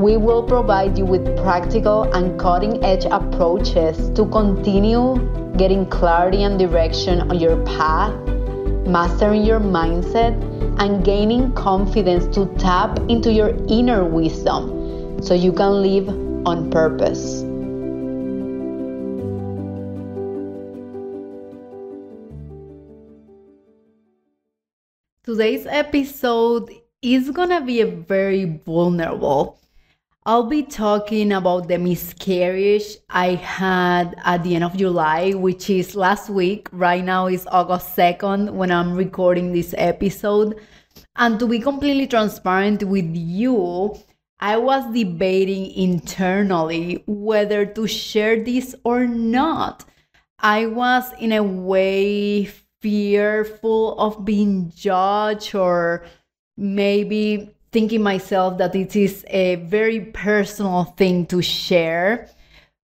We will provide you with practical and cutting edge approaches to continue getting clarity and direction on your path, mastering your mindset, and gaining confidence to tap into your inner wisdom so you can live on purpose. Today's episode is gonna be a very vulnerable. I'll be talking about the miscarriage I had at the end of July, which is last week. Right now is August 2nd when I'm recording this episode. And to be completely transparent with you, I was debating internally whether to share this or not. I was in a way fearful of being judged or maybe thinking myself that it is a very personal thing to share.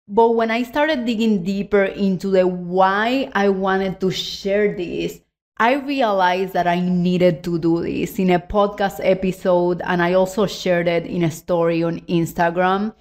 But when I started digging deeper into the why I wanted to share this, I realized that I needed to do this in a podcast episode, and I also shared it in a story on Instagram.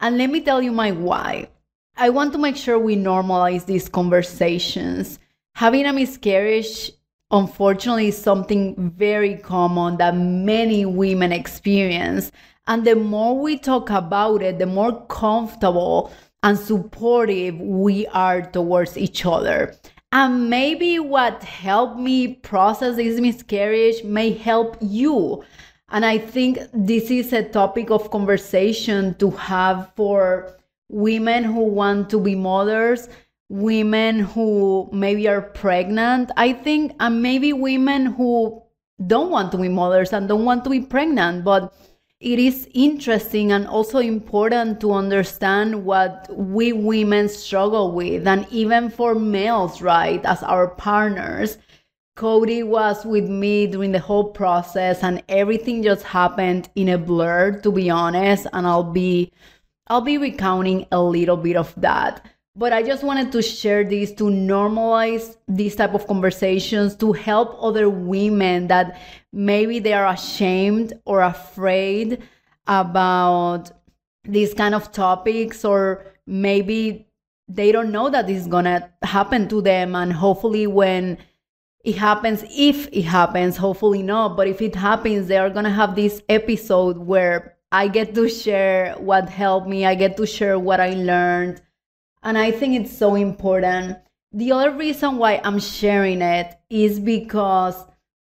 And let me tell you my why. I want to make sure we normalize these conversations. Having a miscarriage, unfortunately, something very common that many women experience. And the more we talk about it, the more comfortable and supportive we are towards each other. And maybe what helped me process this miscarriage may help you. And I think this is a topic of conversation to have for women who want to be mothers women who maybe are pregnant, I think, and maybe women who don't want to be mothers and don't want to be pregnant, but it is interesting and also important to understand what we women struggle with, and even for males, right, as our partners. Cody was with me during the whole process, and everything just happened in a blur, to be honest. And I'll be, I'll be recounting a little bit of that but i just wanted to share this to normalize these type of conversations to help other women that maybe they are ashamed or afraid about these kind of topics or maybe they don't know that this is gonna happen to them. And hopefully when it happens if it happens hopefully not. But if it happens they are gonna have this episode where i get to share what helped me. I get to share what i learned and I think it's so important. The other reason why I'm sharing it is because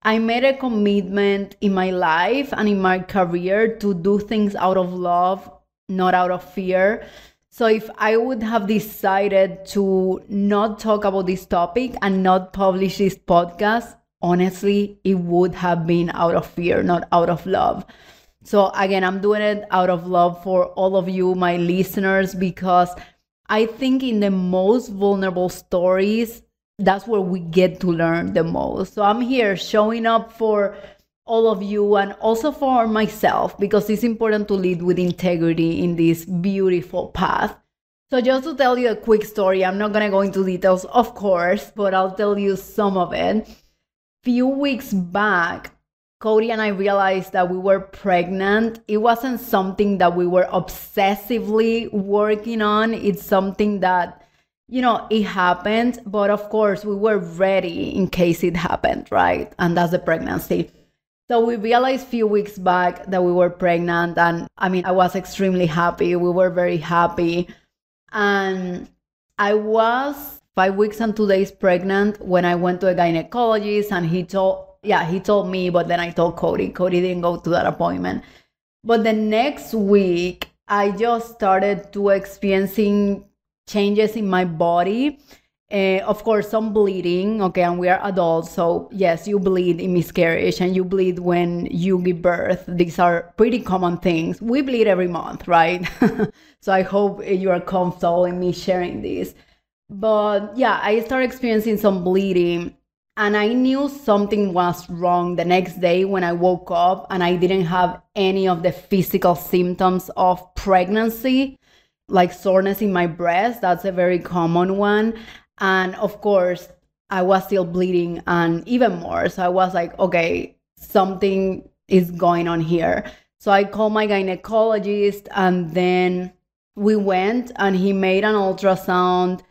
I made a commitment in my life and in my career to do things out of love, not out of fear. So if I would have decided to not talk about this topic and not publish this podcast, honestly, it would have been out of fear, not out of love. So again, I'm doing it out of love for all of you, my listeners, because I think in the most vulnerable stories, that's where we get to learn the most. So I'm here showing up for all of you and also for myself because it's important to lead with integrity in this beautiful path. So, just to tell you a quick story, I'm not gonna go into details, of course, but I'll tell you some of it. Few weeks back, Cody and I realized that we were pregnant. It wasn't something that we were obsessively working on. It's something that, you know, it happened. But of course, we were ready in case it happened, right? And that's the pregnancy. So we realized a few weeks back that we were pregnant. And I mean, I was extremely happy. We were very happy. And I was five weeks and two days pregnant when I went to a gynecologist and he told yeah, he told me, but then I told Cody. Cody didn't go to that appointment. But the next week, I just started to experiencing changes in my body. Uh, of course, some bleeding. Okay, and we are adults, so yes, you bleed in miscarriage and you bleed when you give birth. These are pretty common things. We bleed every month, right? so I hope you are comfortable in me sharing this. But yeah, I started experiencing some bleeding and I knew something was wrong the next day when I woke up and I didn't have any of the physical symptoms of pregnancy, like soreness in my breast. That's a very common one. And of course, I was still bleeding and even more. So I was like, okay, something is going on here. So I called my gynecologist and then we went and he made an ultrasound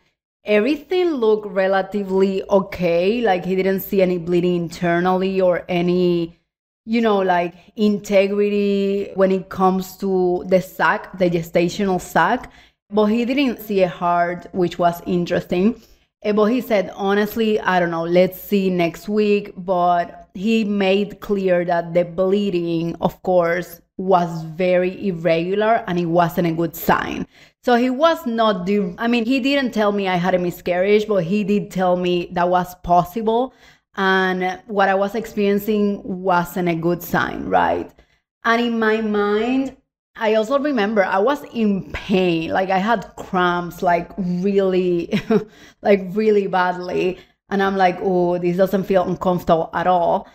everything looked relatively okay. Like he didn't see any bleeding internally or any, you know, like integrity when it comes to the sac, the gestational sac. But he didn't see a heart, which was interesting. Eh, but he said, honestly, I don't know, let's see next week. But he made clear that the bleeding, of course, was very irregular and it wasn't a good sign. So he was not the, I mean, he didn't tell me I had a miscarriage, but he did tell me that was possible. And what I was experiencing wasn't a good sign, right? And in my mind, I also remember I was in pain. Like I had cramps, like really, like really badly. And I'm like, oh, this doesn't feel uncomfortable at all.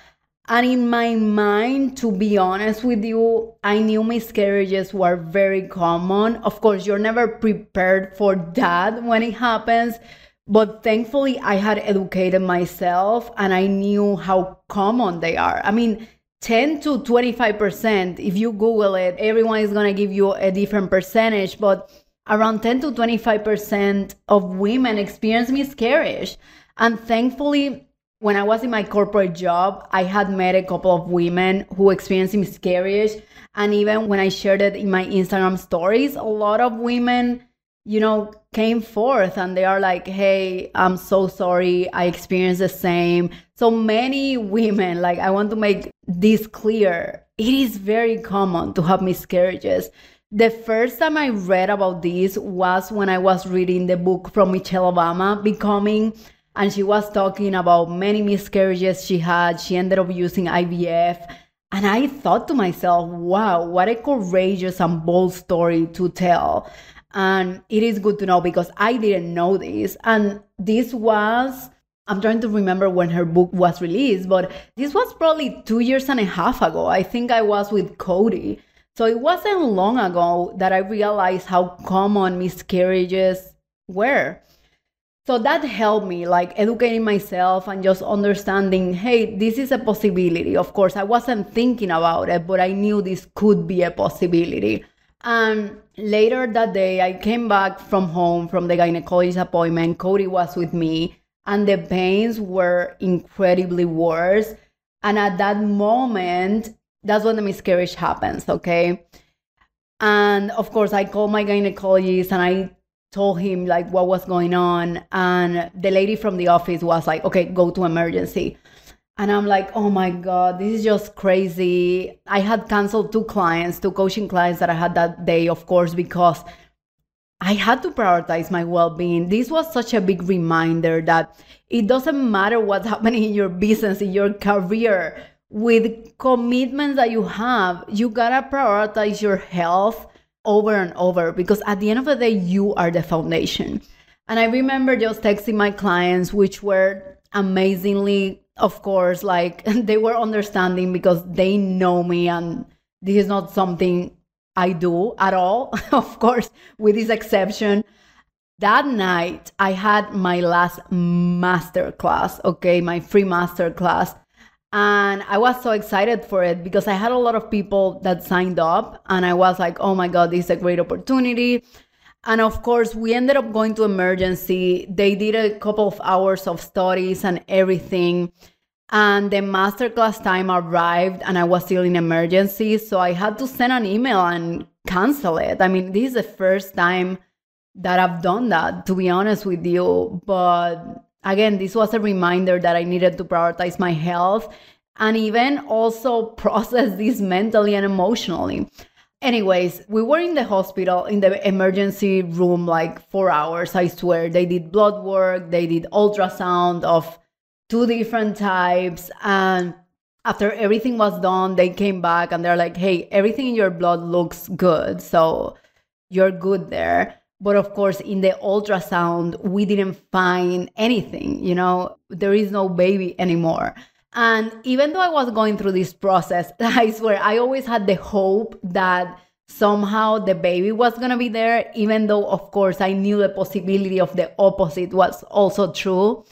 And in my mind, to be honest with you, I knew miscarriages were very common. Of course, you're never prepared for that when it happens. But thankfully, I had educated myself and I knew how common they are. I mean, 10 to 25%, if you Google it, everyone is going to give you a different percentage, but around 10 to 25% of women experience miscarriage. And thankfully, when I was in my corporate job, I had met a couple of women who experienced miscarriage. And even when I shared it in my Instagram stories, a lot of women, you know, came forth and they are like, hey, I'm so sorry. I experienced the same. So many women, like, I want to make this clear. It is very common to have miscarriages. The first time I read about this was when I was reading the book from Michelle Obama, Becoming and she was talking about many miscarriages she had. She ended up using IVF. And I thought to myself, wow, what a courageous and bold story to tell. And it is good to know because I didn't know this. And this was, I'm trying to remember when her book was released, but this was probably two years and a half ago. I think I was with Cody. So it wasn't long ago that I realized how common miscarriages were so that helped me like educating myself and just understanding hey this is a possibility. Of course i wasn't thinking about it but i knew this could be a possibility. And later that day i came back from home from the gynecologist appointment. Cody was with me and the pains were incredibly worse. And at that moment that's when the miscarriage happens okay? And of course i called my gynecologist and i told him like what was going on and the lady from the office was like okay go to emergency. And i'm like oh my god this is just crazy. I had canceled two clients two coaching clients that i had that day of course because i had to prioritize my well-being. This was such a big reminder that it doesn't matter what's happening in your business in your career. With commitments that you have you gotta prioritize your health over and over because at the end of the day, you are the foundation. And I remember just texting my clients, which were amazingly, of course, like they were understanding because they know me and this is not something I do at all, of course, with this exception. That night, I had my last master class, okay, my free master class. And I was so excited for it because I had a lot of people that signed up, and I was like, oh my God, this is a great opportunity. And of course, we ended up going to emergency. They did a couple of hours of studies and everything. And the masterclass time arrived, and I was still in emergency. So I had to send an email and cancel it. I mean, this is the first time that I've done that, to be honest with you. But again, this was a reminder that I needed to prioritize my health and even also process this mentally and emotionally. Anyways, we were in the hospital in the emergency room like four hours, I swear. They did blood work, they did ultrasound of two different types. And after everything was done, they came back and they're like, hey, everything in your blood looks good. So you're good there. But of course, in the ultrasound, we didn't find anything, you know, there is no baby anymore. And even though I was going through this process, I swear I always had the hope that somehow the baby was going to be there, even though, of course, I knew the possibility of the opposite was also true.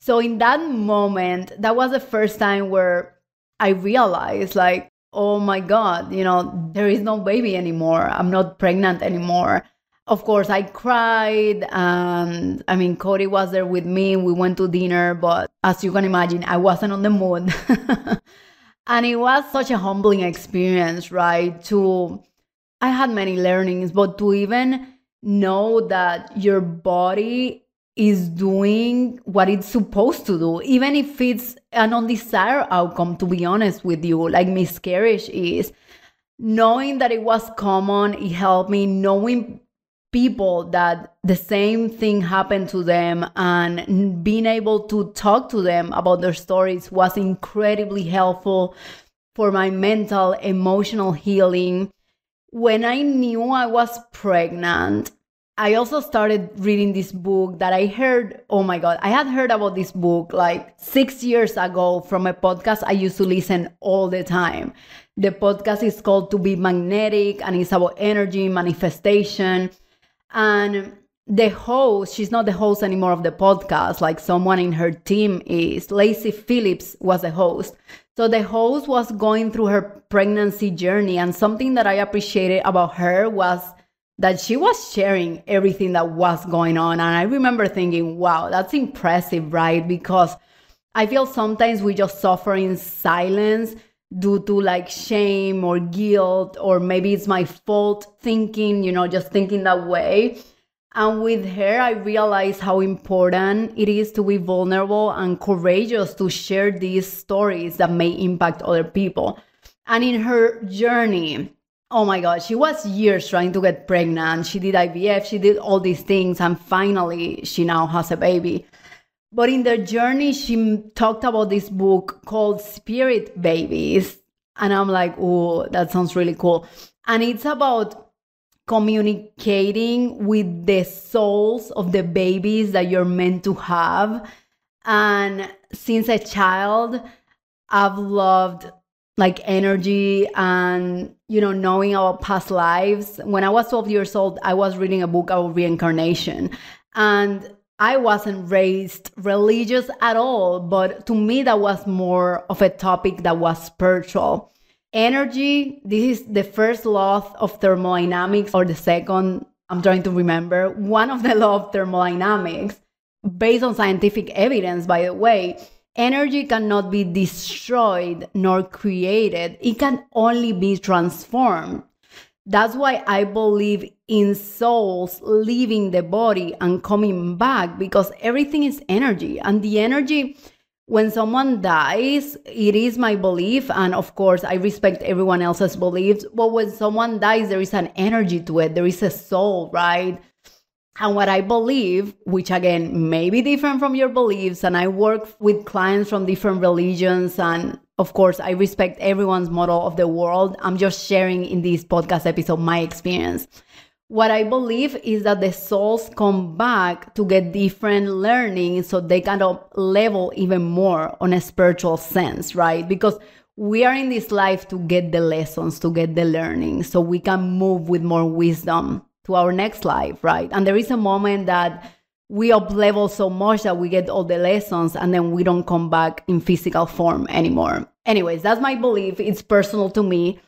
So, in that moment, that was the first time where I realized, like, oh my God, you know, there is no baby anymore. I'm not pregnant anymore. Of course, I cried. And I mean, Cody was there with me. We went to dinner, but as you can imagine, I wasn't on the mood. and it was such a humbling experience, right? To, I had many learnings, but to even know that your body is doing what it's supposed to do, even if it's an undesired outcome, to be honest with you, like miscarriage is. Knowing that it was common, it helped me knowing people that the same thing happened to them and being able to talk to them about their stories was incredibly helpful for my mental emotional healing. When i knew i was pregnant i also started reading this book that i heard oh my god i had heard about this book like 6 years ago from a podcast i used to listen all the time. The podcast is called to be magnetic and it's about energy manifestation and the host, she's not the host anymore of the podcast, like someone in her team is. Lacy Phillips was the host. So the host was going through her pregnancy journey. And something that I appreciated about her was that she was sharing everything that was going on. And I remember thinking, wow, that's impressive, right? Because I feel sometimes we just suffer in silence due to like shame or guilt or maybe it's my fault thinking you know just thinking that way. And with her i realized how important it is to be vulnerable and courageous to share these stories that may impact other people. And in her journey oh my god she was years trying to get pregnant. She did ivf she did all these things and finally she now has a baby but in their journey, she talked about this book called Spirit Babies. And I'm like, oh, that sounds really cool. And it's about communicating with the souls of the babies that you're meant to have. And since a child, I've loved like energy and you know knowing about past lives when i was 12 years old i was reading a book about reincarnation and I wasn't raised religious at all, but to me, that was more of a topic that was spiritual. Energy, this is the first law of thermodynamics, or the second, I'm trying to remember, one of the law of thermodynamics, based on scientific evidence, by the way. Energy cannot be destroyed nor created, it can only be transformed. That's why I believe in souls leaving the body and coming back because everything is energy. And the energy, when someone dies, it is my belief. And of course, I respect everyone else's beliefs. But when someone dies, there is an energy to it, there is a soul, right? And what I believe, which again may be different from your beliefs, and I work with clients from different religions and of course, I respect everyone's model of the world. I'm just sharing in this podcast episode my experience. What I believe is that the souls come back to get different learning so they kind of level even more on a spiritual sense, right? Because we are in this life to get the lessons, to get the learning, so we can move with more wisdom to our next life, right? And there is a moment that we up level so much that we get all the lessons and then we don't come back in physical form anymore. Anyways, that's my belief. It's personal to me.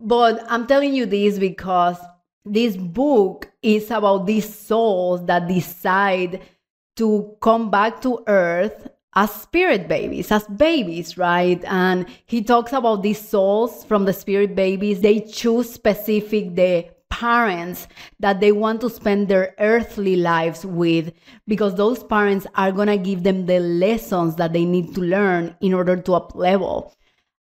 But I'm telling you this because this book is about these souls that decide to come back to earth as spirit babies, as babies, right? And he talks about these souls from the spirit babies. They choose specific the parents that they want to spend their earthly lives with because those parents are going to give them the lessons that they need to learn in order to up level.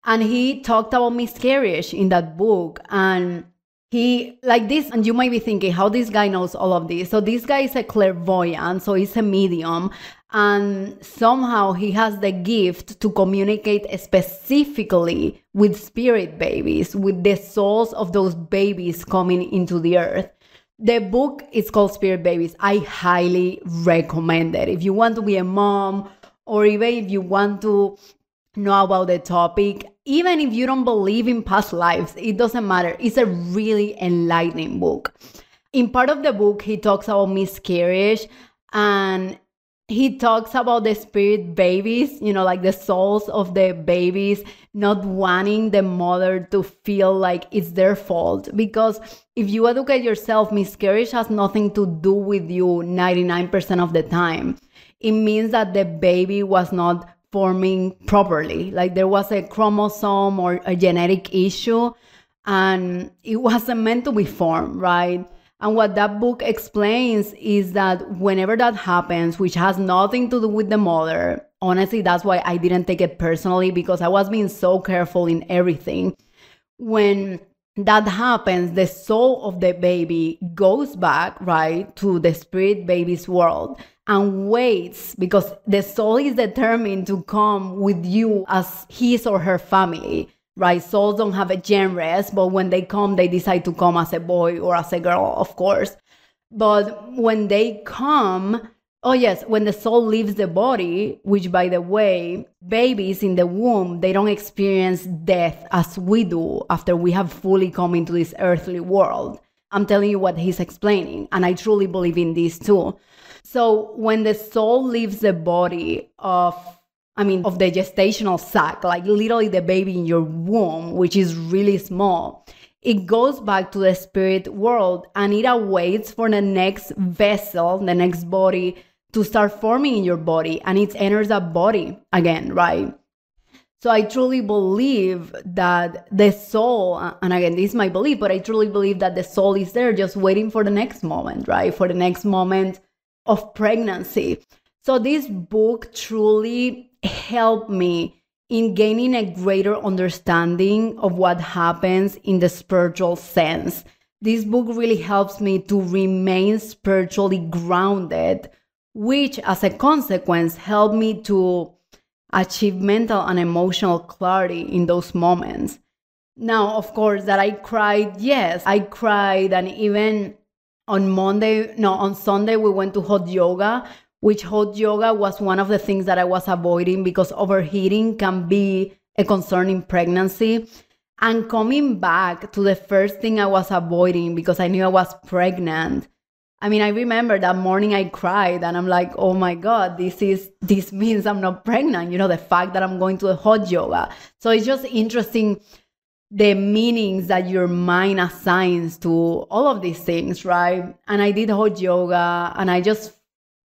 And he talked about miscarriage in that book and he like this and you might be thinking how this guy knows all of this so this guy is a clairvoyant so he's a medium and somehow he has the gift to communicate specifically with spirit babies with the souls of those babies coming into the earth The book is called Spirit Babies. I highly recommend it. If you want to be a mom or even if you want to know about the topic, even if you don't believe in past lives, it doesn't matter. It's a really enlightening book. In part of the book, he talks about miscarriage and he talks about the spirit babies, you know, like the souls of the babies not wanting the mother to feel like it's their fault. Because if you educate yourself, miscarriage has nothing to do with you 99% of the time. It means that the baby was not forming properly. Like there was a chromosome or a genetic issue and it wasn't meant to be formed, right? And what that book explains is that whenever that happens, which has nothing to do with the mother, honestly, that's why I didn't take it personally because I was being so careful in everything. When that happens, the soul of the baby goes back, right, to the spirit baby's world and waits because the soul is determined to come with you as his or her family right? Souls don't have a genres, but when they come, they decide to come as a boy or as a girl, of course. But when they come, oh yes, when the soul leaves the body, which by the way, babies in the womb, they don't experience death as we do after we have fully come into this earthly world. I'm telling you what he's explaining, and I truly believe in this too. So when the soul leaves the body of I mean, of the gestational sac, like literally the baby in your womb, which is really small. It goes back to the spirit world and it awaits for the next vessel, the next body to start forming in your body and it enters that body again, right? So I truly believe that the soul, and again, this is my belief, but I truly believe that the soul is there just waiting for the next moment, right? For the next moment of pregnancy. So this book truly helped me in gaining a greater understanding of what happens in the spiritual sense. This book really helps me to remain spiritually grounded, which as a consequence helped me to achieve mental and emotional clarity in those moments. Now, of course, that I cried, yes, I cried. And even on Monday, no, on Sunday, we went to hot yoga, which hot yoga was one of the things that I was avoiding because overheating can be a concern in pregnancy. And coming back to the first thing I was avoiding because I knew I was pregnant. I mean, I remember that morning I cried and I'm like, oh my God, this is, this means I'm not pregnant. You know, the fact that I'm going to a hot yoga. So it's just interesting the meanings that your mind assigns to all of these things, right? And I did hot yoga and I just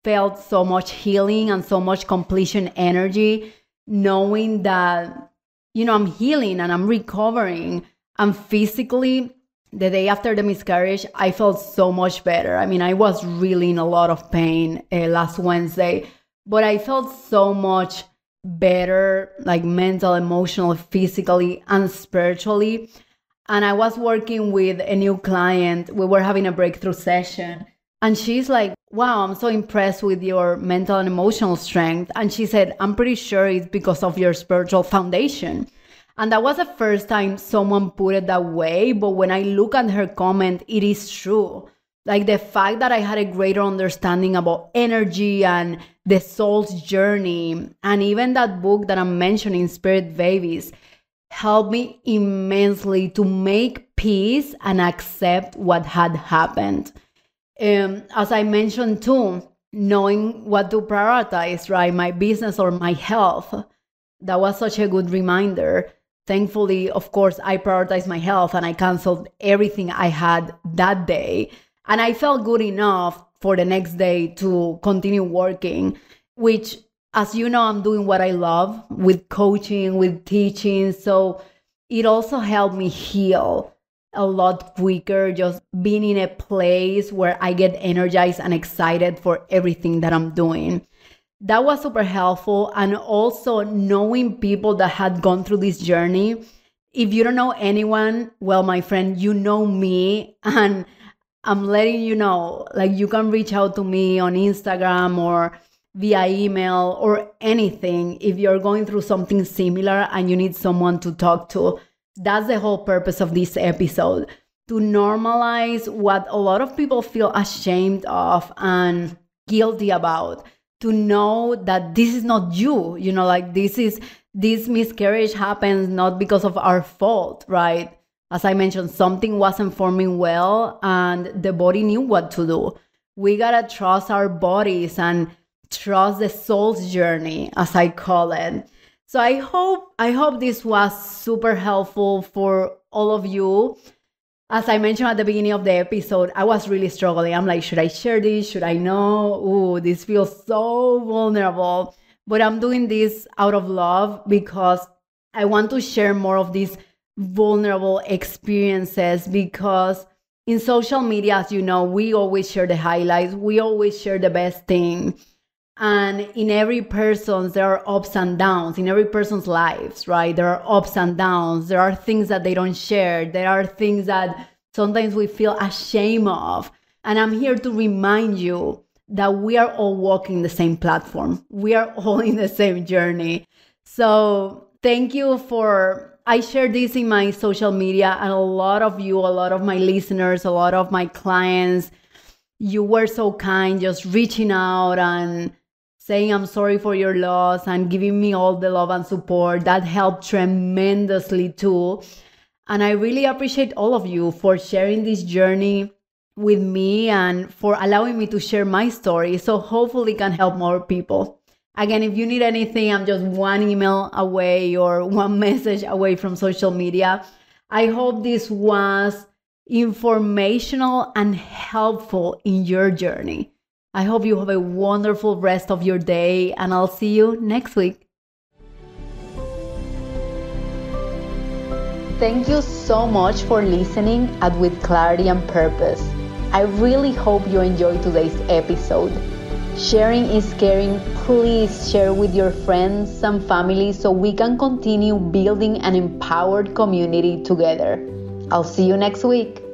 felt so much healing and so much completion energy, knowing that, you know, I'm healing and I'm recovering. And physically, the day after the miscarriage, I felt so much better. I mean, I was really in a lot of pain uh, last Wednesday, but I felt so much better, like mental, emotional, physically, and spiritually. And I was working with a new client. We were having a breakthrough session and she's like, Wow, I'm so impressed with your mental and emotional strength. And she said, I'm pretty sure it's because of your spiritual foundation. And that was the first time someone put it that way. But when I look at her comment, it is true. Like the fact that I had a greater understanding about energy and the soul's journey, and even that book that I'm mentioning, Spirit Babies, helped me immensely to make peace and accept what had happened um, as I mentioned too, knowing what to prioritize, right? My business or my health. That was such a good reminder. Thankfully, of course, I prioritized my health and I canceled everything I had that day. And I felt good enough for the next day to continue working, which, as you know, I'm doing what I love with coaching, with teaching. So it also helped me heal a lot quicker just being in a place where I get energized and excited for everything that I'm doing. That was super helpful. And also knowing people that had gone through this journey. If you don't know anyone, well, my friend, you know me. And I'm letting you know, like, you can reach out to me on Instagram or via email or anything if you're going through something similar and you need someone to talk to that's the whole purpose of this episode to normalize what a lot of people feel ashamed of and guilty about. To know that this is not you you know like this is this miscarriage happens not because of our fault right? As i mentioned something wasn't forming well and the body knew what to do. We gotta trust our bodies and trust the soul's journey as i call it so i hope i hope this was super helpful for all of you as I mentioned at the beginning of the episode, I was really struggling. I'm like, should I share this? Should I know? Ooh, this feels so vulnerable. But I'm doing this out of love because I want to share more of these vulnerable experiences because in social media, as you know, we always share the highlights, we always share the best thing and in every person's there are ups and downs. In every person's lives right? There are ups and downs. There are things that they don't share. There are things that sometimes we feel ashamed of. And i'm here to remind you that we are all walking the same platform. We are all in the same journey. So thank you for i share this in my social media and a lot of you a lot of my listeners a lot of my clients you were so kind just reaching out and saying I'm sorry for your loss and giving me all the love and support. That helped tremendously too. And I really appreciate all of you for sharing this journey with me and for allowing me to share my story. So hopefully can help more people. Again, if you need anything, I'm just one email away or one message away from social media. I hope this was informational and helpful in your journey. I hope you have a wonderful rest of your day, and I'll see you next week. Thank you so much for listening at With Clarity and Purpose. I really hope you enjoyed today's episode. Sharing is caring. Please share with your friends and family so we can continue building an empowered community together. I'll see you next week.